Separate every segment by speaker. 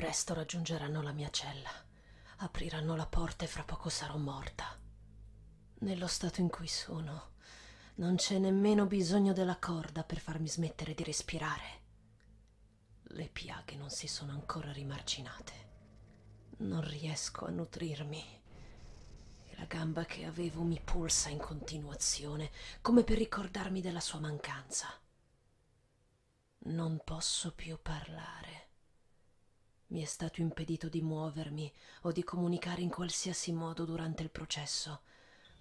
Speaker 1: Presto raggiungeranno la mia cella, apriranno la porta e fra poco sarò morta. Nello stato in cui sono, non c'è nemmeno bisogno della corda per farmi smettere di respirare. Le piaghe non si sono ancora rimarginate. Non riesco a nutrirmi. E la gamba che avevo mi pulsa in continuazione, come per ricordarmi della sua mancanza. Non posso più parlare. Mi è stato impedito di muovermi o di comunicare in qualsiasi modo durante il processo,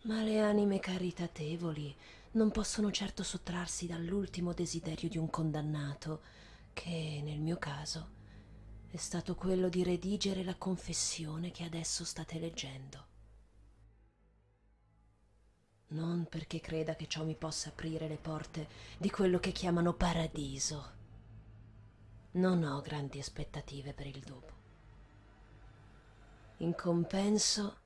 Speaker 1: ma le anime caritatevoli non possono certo sottrarsi dall'ultimo desiderio di un condannato, che nel mio caso è stato quello di redigere la confessione che adesso state leggendo. Non perché creda che ciò mi possa aprire le porte di quello che chiamano paradiso. Non ho grandi aspettative per il dopo. In compenso,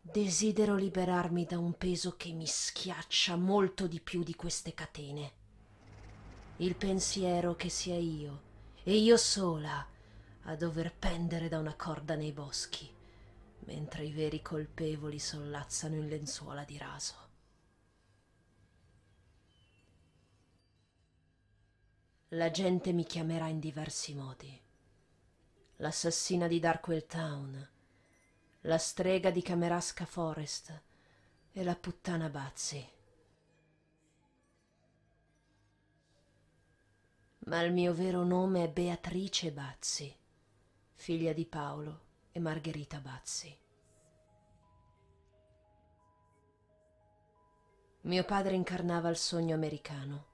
Speaker 1: desidero liberarmi da un peso che mi schiaccia molto di più di queste catene. Il pensiero che sia io, e io sola, a dover pendere da una corda nei boschi, mentre i veri colpevoli sollazzano in lenzuola di raso. La gente mi chiamerà in diversi modi. L'assassina di Darkwell Town, la strega di Camerasca Forest e la puttana Bazzi. Ma il mio vero nome è Beatrice Bazzi, figlia di Paolo e Margherita Bazzi. Mio padre incarnava il sogno americano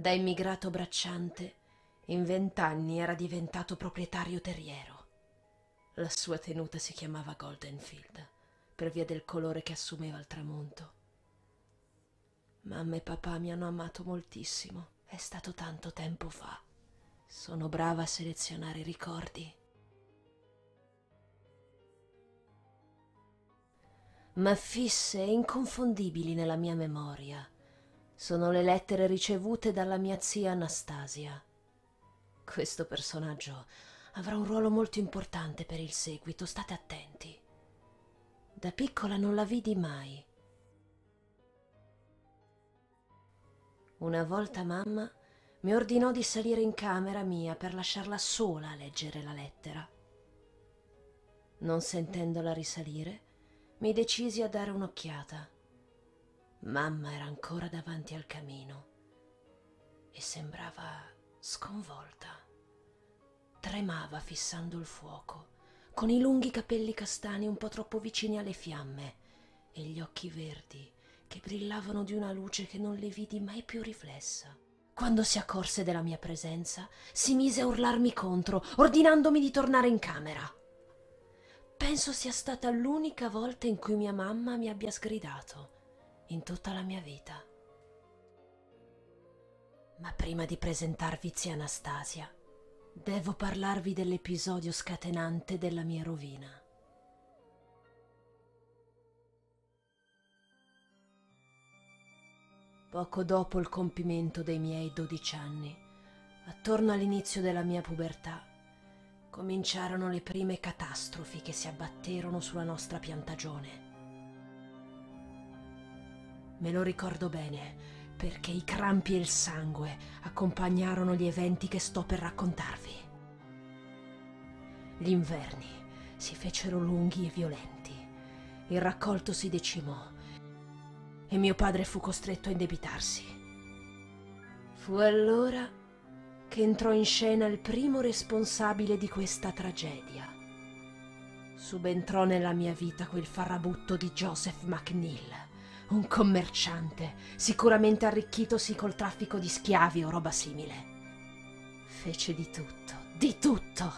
Speaker 1: da immigrato bracciante, in vent'anni era diventato proprietario terriero. La sua tenuta si chiamava Goldenfield, per via del colore che assumeva al tramonto. Mamma e papà mi hanno amato moltissimo. È stato tanto tempo fa. Sono brava a selezionare i ricordi. Ma fisse e inconfondibili nella mia memoria sono le lettere ricevute dalla mia zia Anastasia. Questo personaggio avrà un ruolo molto importante per il seguito, state attenti. Da piccola non la vidi mai. Una volta mamma mi ordinò di salire in camera mia per lasciarla sola a leggere la lettera. Non sentendola risalire, mi decisi a dare un'occhiata. Mamma era ancora davanti al camino e sembrava sconvolta. Tremava fissando il fuoco, con i lunghi capelli castani un po' troppo vicini alle fiamme e gli occhi verdi che brillavano di una luce che non le vidi mai più riflessa. Quando si accorse della mia presenza, si mise a urlarmi contro, ordinandomi di tornare in camera. Penso sia stata l'unica volta in cui mia mamma mi abbia sgridato in tutta la mia vita. Ma prima di presentarvi zia Anastasia, devo parlarvi dell'episodio scatenante della mia rovina. Poco dopo il compimento dei miei dodici anni, attorno all'inizio della mia pubertà, cominciarono le prime catastrofi che si abbatterono sulla nostra piantagione. Me lo ricordo bene, perché i crampi e il sangue accompagnarono gli eventi che sto per raccontarvi. Gli inverni si fecero lunghi e violenti. Il raccolto si decimò e mio padre fu costretto a indebitarsi. Fu allora che entrò in scena il primo responsabile di questa tragedia. Subentrò nella mia vita quel farabutto di Joseph McNeil un commerciante, sicuramente arricchitosi col traffico di schiavi o roba simile. Fece di tutto, di tutto,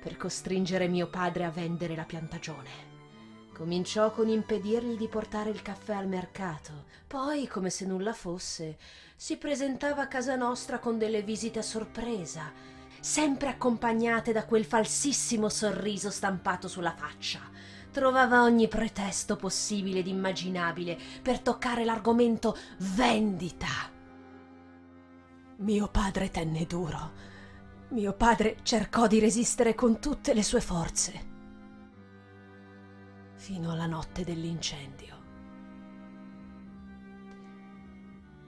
Speaker 1: per costringere mio padre a vendere la piantagione. Cominciò con impedirgli di portare il caffè al mercato, poi, come se nulla fosse, si presentava a casa nostra con delle visite a sorpresa, sempre accompagnate da quel falsissimo sorriso stampato sulla faccia trovava ogni pretesto possibile ed immaginabile per toccare l'argomento vendita. Mio padre tenne duro. Mio padre cercò di resistere con tutte le sue forze, fino alla notte dell'incendio.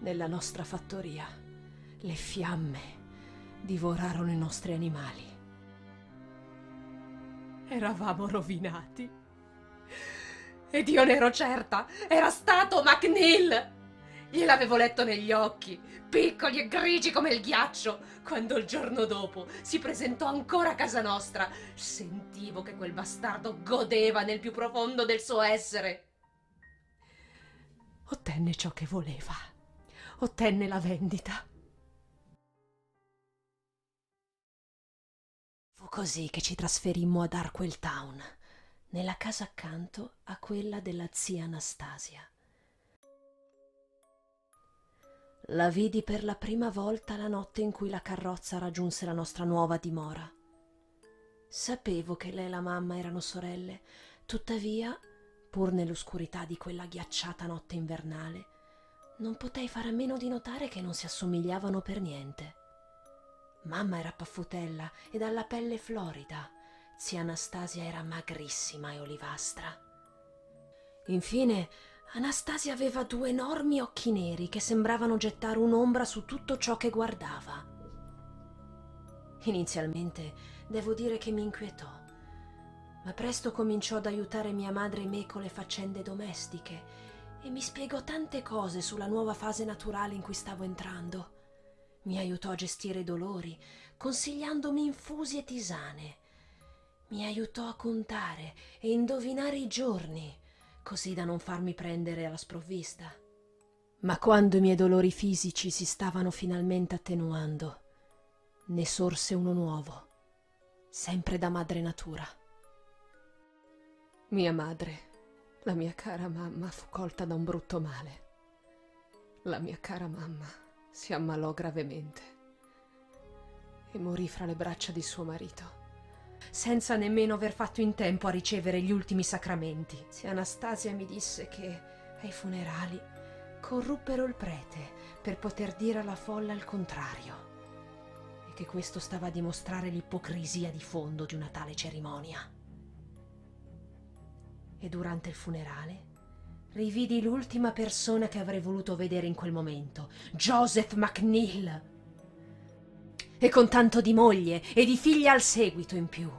Speaker 1: Nella nostra fattoria le fiamme divorarono i nostri animali. Eravamo rovinati. Ed io ne ero certa, era stato McNeil! Gliel'avevo letto negli occhi, piccoli e grigi come il ghiaccio, quando il giorno dopo si presentò ancora a casa nostra. Sentivo che quel bastardo godeva nel più profondo del suo essere. Ottenne ciò che voleva. Ottenne la vendita. Fu così che ci trasferimmo ad Arkwell Town, nella casa accanto a quella della zia Anastasia. La vidi per la prima volta la notte in cui la carrozza raggiunse la nostra nuova dimora. Sapevo che lei e la mamma erano sorelle, tuttavia, pur nell'oscurità di quella ghiacciata notte invernale, non potei fare a meno di notare che non si assomigliavano per niente. Mamma era paffutella e dalla pelle florida, zia Anastasia era magrissima e olivastra. Infine, Anastasia aveva due enormi occhi neri che sembravano gettare un'ombra su tutto ciò che guardava. Inizialmente devo dire che mi inquietò, ma presto cominciò ad aiutare mia madre e me con le faccende domestiche e mi spiegò tante cose sulla nuova fase naturale in cui stavo entrando. Mi aiutò a gestire i dolori, consigliandomi infusi e tisane. Mi aiutò a contare e indovinare i giorni così da non farmi prendere alla sprovvista. Ma quando i miei dolori fisici si stavano finalmente attenuando, ne sorse uno nuovo, sempre da madre natura. Mia madre, la mia cara mamma, fu colta da un brutto male. La mia cara mamma si ammalò gravemente e morì fra le braccia di suo marito senza nemmeno aver fatto in tempo a ricevere gli ultimi sacramenti. Zia Anastasia mi disse che ai funerali corruppero il prete per poter dire alla folla il contrario e che questo stava a dimostrare l'ipocrisia di fondo di una tale cerimonia. E durante il funerale rividi l'ultima persona che avrei voluto vedere in quel momento, Joseph McNeil e con tanto di moglie e di figlia al seguito in più.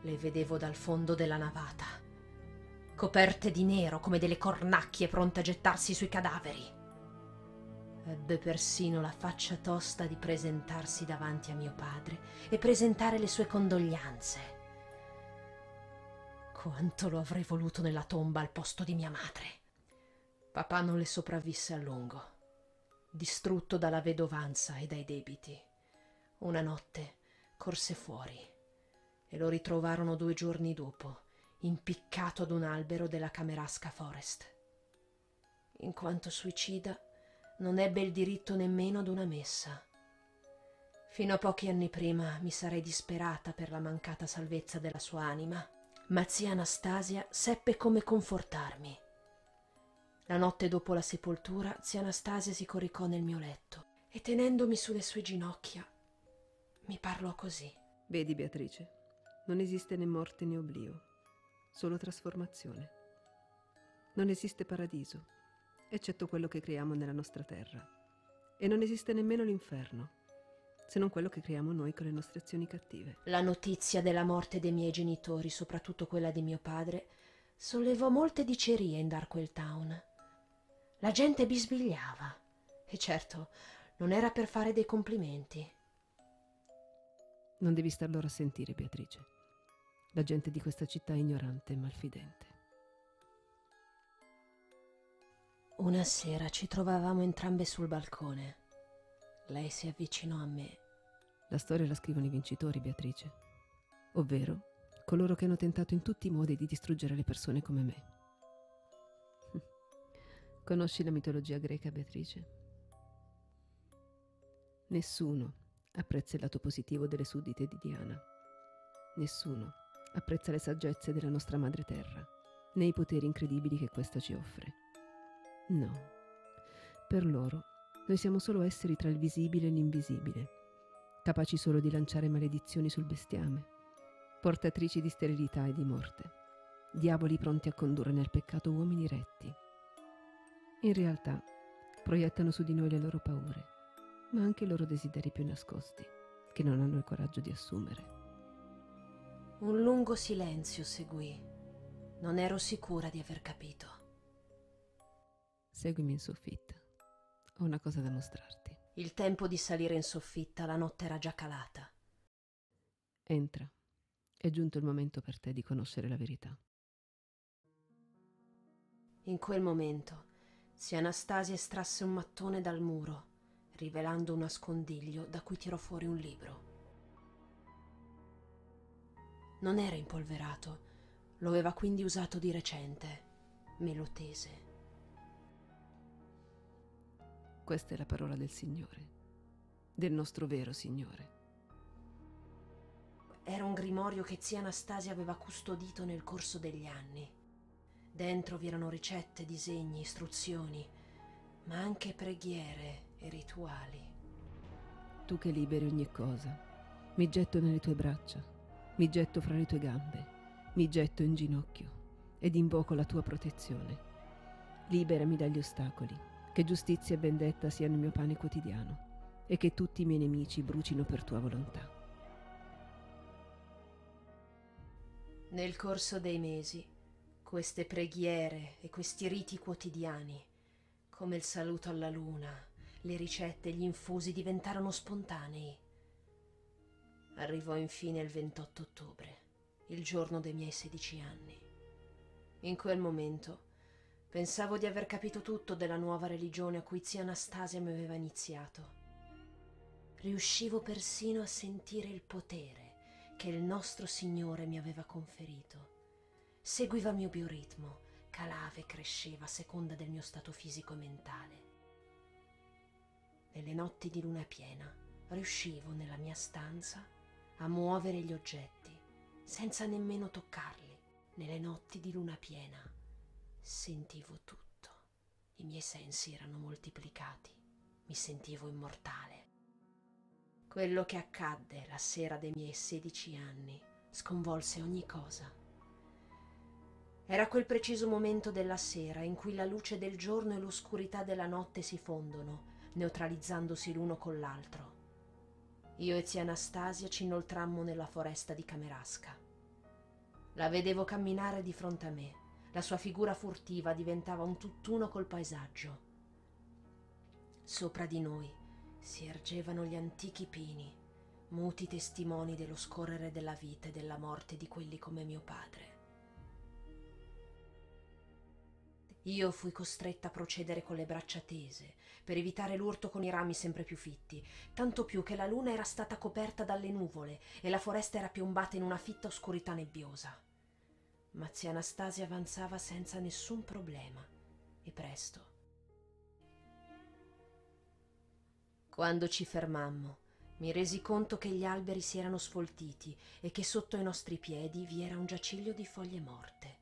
Speaker 1: Le vedevo dal fondo della navata, coperte di nero come delle cornacchie pronte a gettarsi sui cadaveri. Ebbe persino la faccia tosta di presentarsi davanti a mio padre e presentare le sue condoglianze. Quanto lo avrei voluto nella tomba al posto di mia madre. Papà non le sopravvisse a lungo, distrutto dalla vedovanza e dai debiti. Una notte corse fuori e lo ritrovarono due giorni dopo, impiccato ad un albero della Camerasca Forest. In quanto suicida, non ebbe il diritto nemmeno ad una messa. Fino a pochi anni prima mi sarei disperata per la mancata salvezza della sua anima, ma zia Anastasia seppe come confortarmi. La notte dopo la sepoltura, zia Anastasia si coricò nel mio letto e tenendomi sulle sue ginocchia mi parlò così.
Speaker 2: Vedi, Beatrice, non esiste né morte né oblio, solo trasformazione. Non esiste paradiso, eccetto quello che creiamo nella nostra terra. E non esiste nemmeno l'inferno, se non quello che creiamo noi con le nostre azioni cattive.
Speaker 1: La notizia della morte dei miei genitori, soprattutto quella di mio padre, sollevò molte dicerie in Darkwell Town. La gente bisbigliava. E certo, non era per fare dei complimenti.
Speaker 2: Non devi star loro a sentire, Beatrice. La gente di questa città è ignorante e malfidente.
Speaker 1: Una sera ci trovavamo entrambe sul balcone. Lei si avvicinò a me.
Speaker 2: La storia la scrivono i vincitori, Beatrice. Ovvero coloro che hanno tentato in tutti i modi di distruggere le persone come me. Conosci la mitologia greca, Beatrice? Nessuno apprezza il lato positivo delle suddite di Diana. Nessuno apprezza le saggezze della nostra madre terra, né i poteri incredibili che questa ci offre. No, per loro noi siamo solo esseri tra il visibile e l'invisibile, capaci solo di lanciare maledizioni sul bestiame, portatrici di sterilità e di morte, diavoli pronti a condurre nel peccato uomini retti. In realtà proiettano su di noi le loro paure, ma anche i loro desideri più nascosti, che non hanno il coraggio di assumere.
Speaker 1: Un lungo silenzio seguì. Non ero sicura di aver capito.
Speaker 2: Seguimi in soffitta. Ho una cosa da mostrarti.
Speaker 1: Il tempo di salire in soffitta, la notte era già calata.
Speaker 2: Entra. È giunto il momento per te di conoscere la verità.
Speaker 1: In quel momento, se Anastasia estrasse un mattone dal muro, rivelando un nascondiglio da cui tirò fuori un libro. Non era impolverato, lo aveva quindi usato di recente. Me lo tese.
Speaker 2: Questa è la parola del Signore, del nostro vero Signore.
Speaker 1: Era un grimorio che zia Anastasia aveva custodito nel corso degli anni. Dentro vi erano ricette, disegni, istruzioni, ma anche preghiere e rituali.
Speaker 2: Tu che liberi ogni cosa, mi getto nelle tue braccia, mi getto fra le tue gambe, mi getto in ginocchio ed invoco la tua protezione. Liberami dagli ostacoli, che giustizia e vendetta siano il mio pane quotidiano e che tutti i miei nemici brucino per tua volontà.
Speaker 1: Nel corso dei mesi, queste preghiere e questi riti quotidiani, come il saluto alla luna, le ricette e gli infusi diventarono spontanei. Arrivò infine il 28 ottobre, il giorno dei miei 16 anni. In quel momento pensavo di aver capito tutto della nuova religione a cui zia Anastasia mi aveva iniziato. Riuscivo persino a sentire il potere che il nostro Signore mi aveva conferito. Seguiva il mio bioritmo, calava e cresceva a seconda del mio stato fisico e mentale. Nelle notti di luna piena riuscivo nella mia stanza a muovere gli oggetti senza nemmeno toccarli. Nelle notti di luna piena sentivo tutto. I miei sensi erano moltiplicati. Mi sentivo immortale. Quello che accadde la sera dei miei sedici anni sconvolse ogni cosa. Era quel preciso momento della sera in cui la luce del giorno e l'oscurità della notte si fondono, neutralizzandosi l'uno con l'altro. Io e zia Anastasia ci inoltrammo nella foresta di Camerasca. La vedevo camminare di fronte a me. La sua figura furtiva diventava un tutt'uno col paesaggio. Sopra di noi si ergevano gli antichi pini, muti testimoni dello scorrere della vita e della morte di quelli come mio padre. Io fui costretta a procedere con le braccia tese, per evitare l'urto con i rami sempre più fitti, tanto più che la luna era stata coperta dalle nuvole e la foresta era piombata in una fitta oscurità nebbiosa. Ma zia Anastasia avanzava senza nessun problema, e presto Quando ci fermammo, mi resi conto che gli alberi si erano sfoltiti e che sotto i nostri piedi vi era un giaciglio di foglie morte.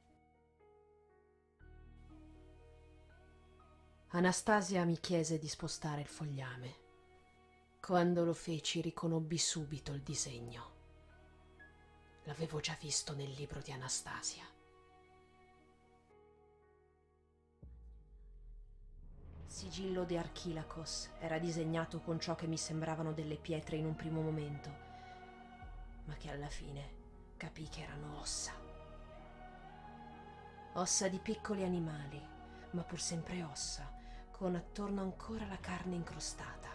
Speaker 1: Anastasia mi chiese di spostare il fogliame. Quando lo feci riconobbi subito il disegno. L'avevo già visto nel libro di Anastasia. sigillo di Archilacos era disegnato con ciò che mi sembravano delle pietre in un primo momento, ma che alla fine capì che erano ossa. Ossa di piccoli animali, ma pur sempre ossa, con attorno ancora la carne incrostata.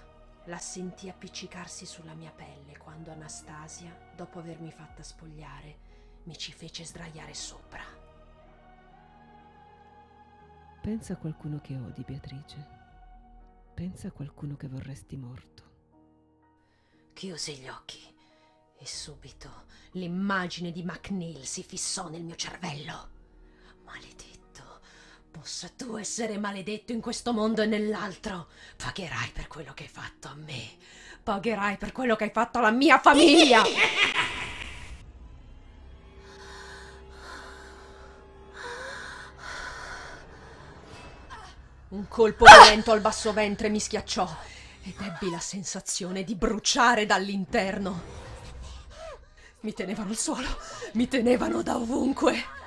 Speaker 1: La sentì appiccicarsi sulla mia pelle quando Anastasia, dopo avermi fatta spogliare, mi ci fece sdraiare sopra.
Speaker 2: Pensa a qualcuno che odi, Beatrice. Pensa a qualcuno che vorresti morto.
Speaker 1: Chiusi gli occhi e subito l'immagine di MacNeil si fissò nel mio cervello. Maledetto, possa tu essere maledetto in questo mondo e nell'altro. Pagherai per quello che hai fatto a me. Pagherai per quello che hai fatto alla mia famiglia. Un colpo violento al basso ventre mi schiacciò ed ebbi la sensazione di bruciare dall'interno. Mi tenevano al suolo, mi tenevano da ovunque.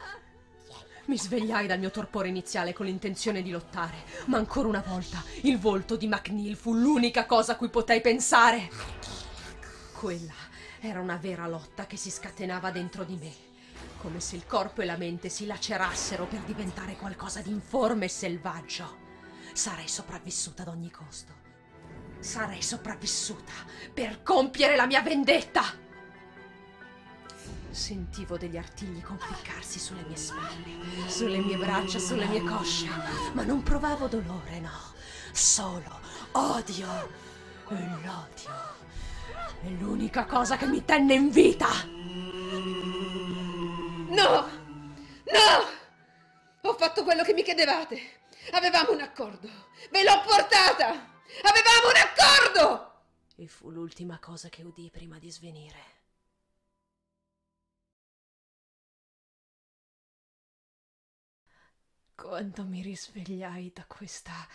Speaker 1: Mi svegliai dal mio torpore iniziale con l'intenzione di lottare, ma ancora una volta il volto di McNeil fu l'unica cosa a cui potei pensare. Quella era una vera lotta che si scatenava dentro di me, come se il corpo e la mente si lacerassero per diventare qualcosa di informe e selvaggio. Sarei sopravvissuta ad ogni costo. Sarei sopravvissuta per compiere la mia vendetta. Sentivo degli artigli conficcarsi sulle mie spalle, sulle mie braccia, sulle mie cosce, ma non provavo dolore, no, solo odio. E l'odio è l'unica cosa che mi tenne in vita.
Speaker 2: No! No! Ho fatto quello che mi chiedevate. Avevamo un accordo. Ve l'ho portata! Avevamo un accordo!
Speaker 1: E fu l'ultima cosa che udì prima di svenire. Quando mi risvegliai da questa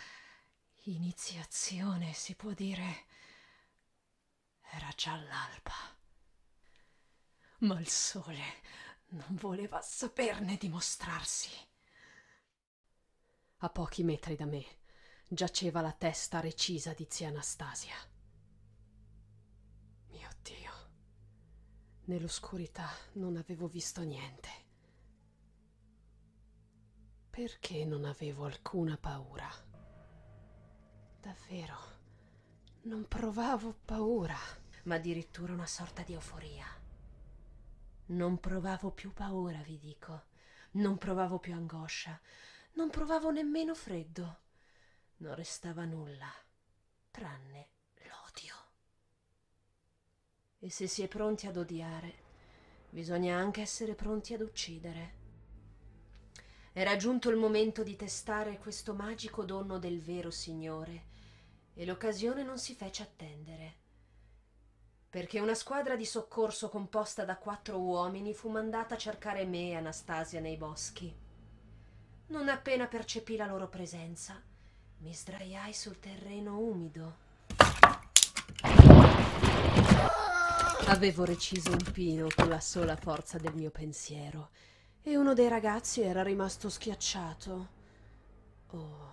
Speaker 1: iniziazione, si può dire, era già l'alba. Ma il sole non voleva saperne di mostrarsi. A pochi metri da me giaceva la testa recisa di zia Anastasia. Mio Dio, nell'oscurità non avevo visto niente. Perché non avevo alcuna paura? Davvero, non provavo paura, ma addirittura una sorta di euforia. Non provavo più paura, vi dico. Non provavo più angoscia. Non provavo nemmeno freddo. Non restava nulla, tranne l'odio. E se si è pronti ad odiare, bisogna anche essere pronti ad uccidere. Era giunto il momento di testare questo magico dono del vero Signore e l'occasione non si fece attendere. Perché una squadra di soccorso composta da quattro uomini fu mandata a cercare me e Anastasia nei boschi. Non appena percepì la loro presenza, mi sdraiai sul terreno umido. Avevo reciso un pino con la sola forza del mio pensiero e uno dei ragazzi era rimasto schiacciato. Oh,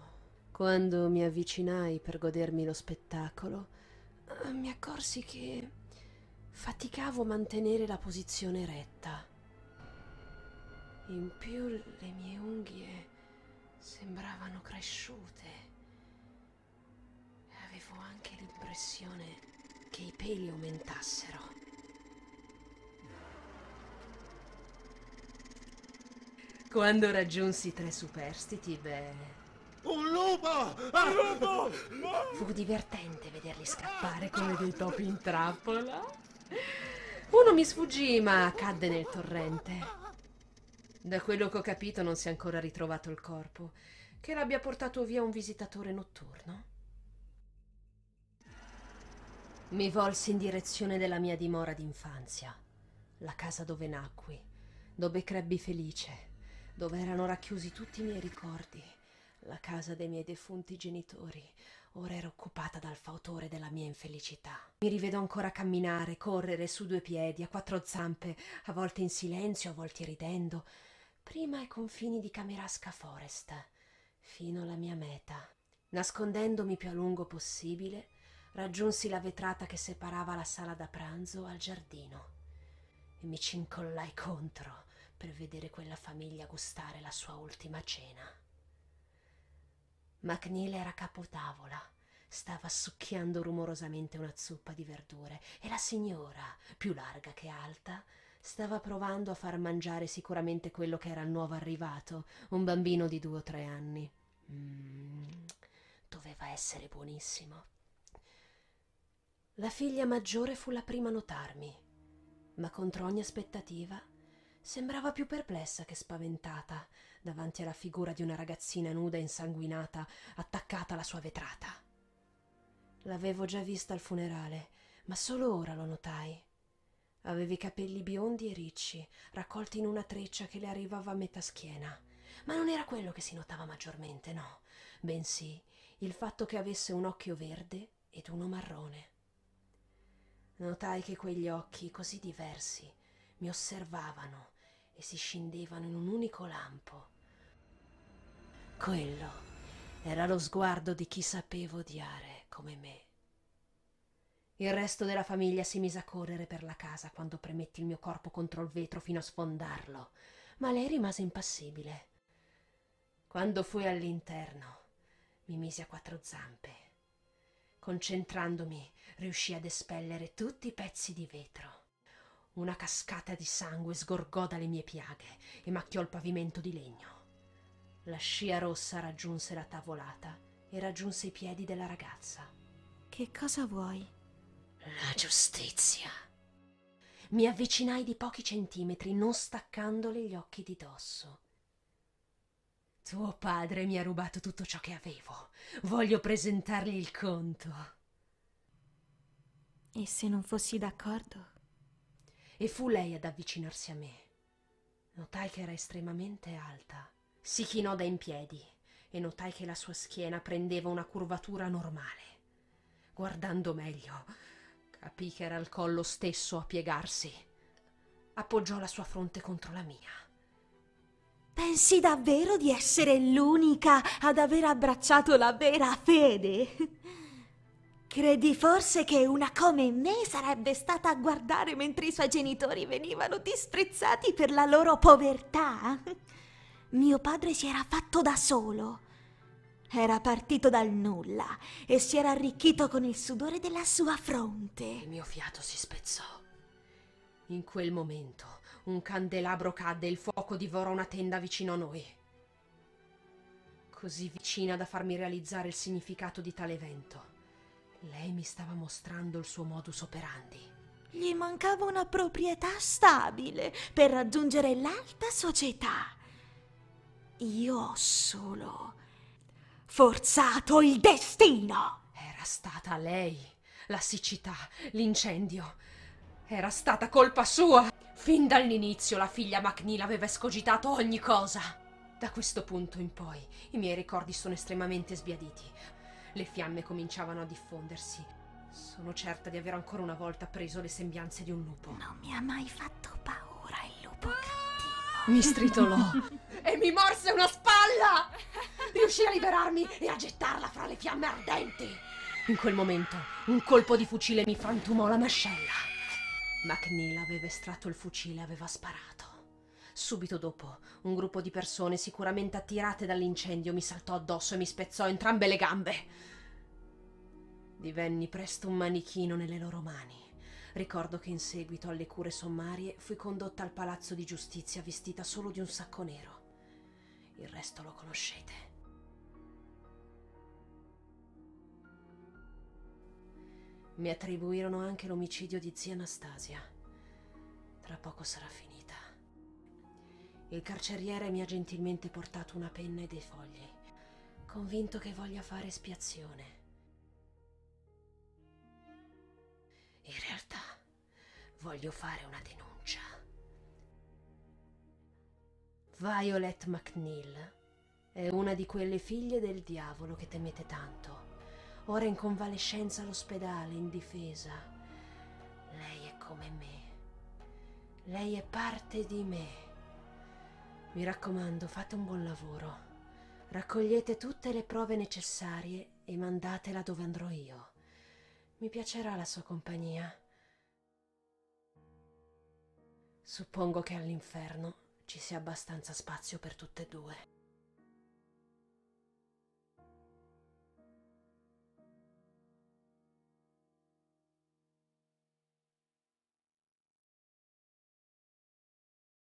Speaker 1: quando mi avvicinai per godermi lo spettacolo, eh, mi accorsi che faticavo a mantenere la posizione retta. In più le mie unghie sembravano cresciute avevo anche l'impressione che i peli aumentassero. Quando raggiunsi tre superstiti, beh...
Speaker 3: Un lupo! Un lupo!
Speaker 1: Fu divertente vederli scappare come dei topi in trappola. Uno mi sfuggì, ma cadde nel torrente. Da quello che ho capito non si è ancora ritrovato il corpo. Che l'abbia portato via un visitatore notturno. Mi volsi in direzione della mia dimora d'infanzia, la casa dove nacqui, dove crebbi felice, dove erano racchiusi tutti i miei ricordi, la casa dei miei defunti genitori. Ora era occupata dal fautore della mia infelicità. Mi rivedo ancora camminare, correre su due piedi, a quattro zampe, a volte in silenzio, a volte ridendo, prima ai confini di Camerasca Forest, fino alla mia meta. Nascondendomi più a lungo possibile, raggiunsi la vetrata che separava la sala da pranzo al giardino e mi ci incollai contro per vedere quella famiglia gustare la sua ultima cena. McNeil era capotavola, stava succhiando rumorosamente una zuppa di verdure e la signora, più larga che alta, stava provando a far mangiare sicuramente quello che era il nuovo arrivato, un bambino di due o tre anni. Mm, doveva essere buonissimo. La figlia maggiore fu la prima a notarmi, ma contro ogni aspettativa Sembrava più perplessa che spaventata davanti alla figura di una ragazzina nuda e insanguinata attaccata alla sua vetrata. L'avevo già vista al funerale, ma solo ora lo notai. Aveva i capelli biondi e ricci, raccolti in una treccia che le arrivava a metà schiena. Ma non era quello che si notava maggiormente, no, bensì il fatto che avesse un occhio verde ed uno marrone. Notai che quegli occhi così diversi mi osservavano e si scindevano in un unico lampo. Quello era lo sguardo di chi sapeva odiare come me. Il resto della famiglia si mise a correre per la casa quando premetti il mio corpo contro il vetro fino a sfondarlo, ma lei rimase impassibile. Quando fui all'interno, mi misi a quattro zampe. Concentrandomi, riuscì ad espellere tutti i pezzi di vetro. Una cascata di sangue sgorgò dalle mie piaghe e macchiò il pavimento di legno. La scia rossa raggiunse la tavolata e raggiunse i piedi della ragazza.
Speaker 4: Che cosa vuoi?
Speaker 1: La giustizia. Mi avvicinai di pochi centimetri, non staccandole gli occhi di dosso. Tuo padre mi ha rubato tutto ciò che avevo. Voglio presentargli il conto.
Speaker 4: E se non fossi d'accordo?
Speaker 1: E fu lei ad avvicinarsi a me. Notai che era estremamente alta. Si chinò da in piedi e notai che la sua schiena prendeva una curvatura normale. Guardando meglio, capì che era il collo stesso a piegarsi. Appoggiò la sua fronte contro la mia.
Speaker 4: Pensi davvero di essere l'unica ad aver abbracciato la vera fede? Credi forse che una come me sarebbe stata a guardare mentre i suoi genitori venivano disprezzati per la loro povertà? Mio padre si era fatto da solo. Era partito dal nulla e si era arricchito con il sudore della sua fronte.
Speaker 1: Il mio fiato si spezzò. In quel momento un candelabro cadde e il fuoco divorò una tenda vicino a noi. Così vicina da farmi realizzare il significato di tale evento. Lei mi stava mostrando il suo modus operandi.
Speaker 4: Gli mancava una proprietà stabile per raggiungere l'alta società. Io ho solo forzato il destino.
Speaker 1: Era stata lei la siccità, l'incendio. Era stata colpa sua. Fin dall'inizio la figlia McNeil aveva escogitato ogni cosa. Da questo punto in poi i miei ricordi sono estremamente sbiaditi. Le fiamme cominciavano a diffondersi. Sono certa di aver ancora una volta preso le sembianze di un lupo.
Speaker 4: Non mi ha mai fatto paura il lupo cattivo.
Speaker 1: Mi stritolò e mi morse una spalla! Riuscì a liberarmi e a gettarla fra le fiamme ardenti. In quel momento un colpo di fucile mi frantumò la mascella. McNeil aveva estratto il fucile e aveva sparato. Subito dopo, un gruppo di persone sicuramente attirate dall'incendio mi saltò addosso e mi spezzò entrambe le gambe. Divenni presto un manichino nelle loro mani. Ricordo che in seguito alle cure sommarie fui condotta al palazzo di giustizia vestita solo di un sacco nero. Il resto lo conoscete. Mi attribuirono anche l'omicidio di zia Anastasia. Tra poco sarà finita. Il carceriere mi ha gentilmente portato una penna e dei fogli, convinto che voglia fare espiazione. In realtà voglio fare una denuncia. Violet McNeil è una di quelle figlie del diavolo che temete tanto ora in convalescenza all'ospedale, indifesa. Lei è come me. Lei è parte di me. Mi raccomando, fate un buon lavoro. Raccogliete tutte le prove necessarie e mandatela dove andrò io. Mi piacerà la sua compagnia. Suppongo che all'inferno ci sia abbastanza spazio per tutte e due.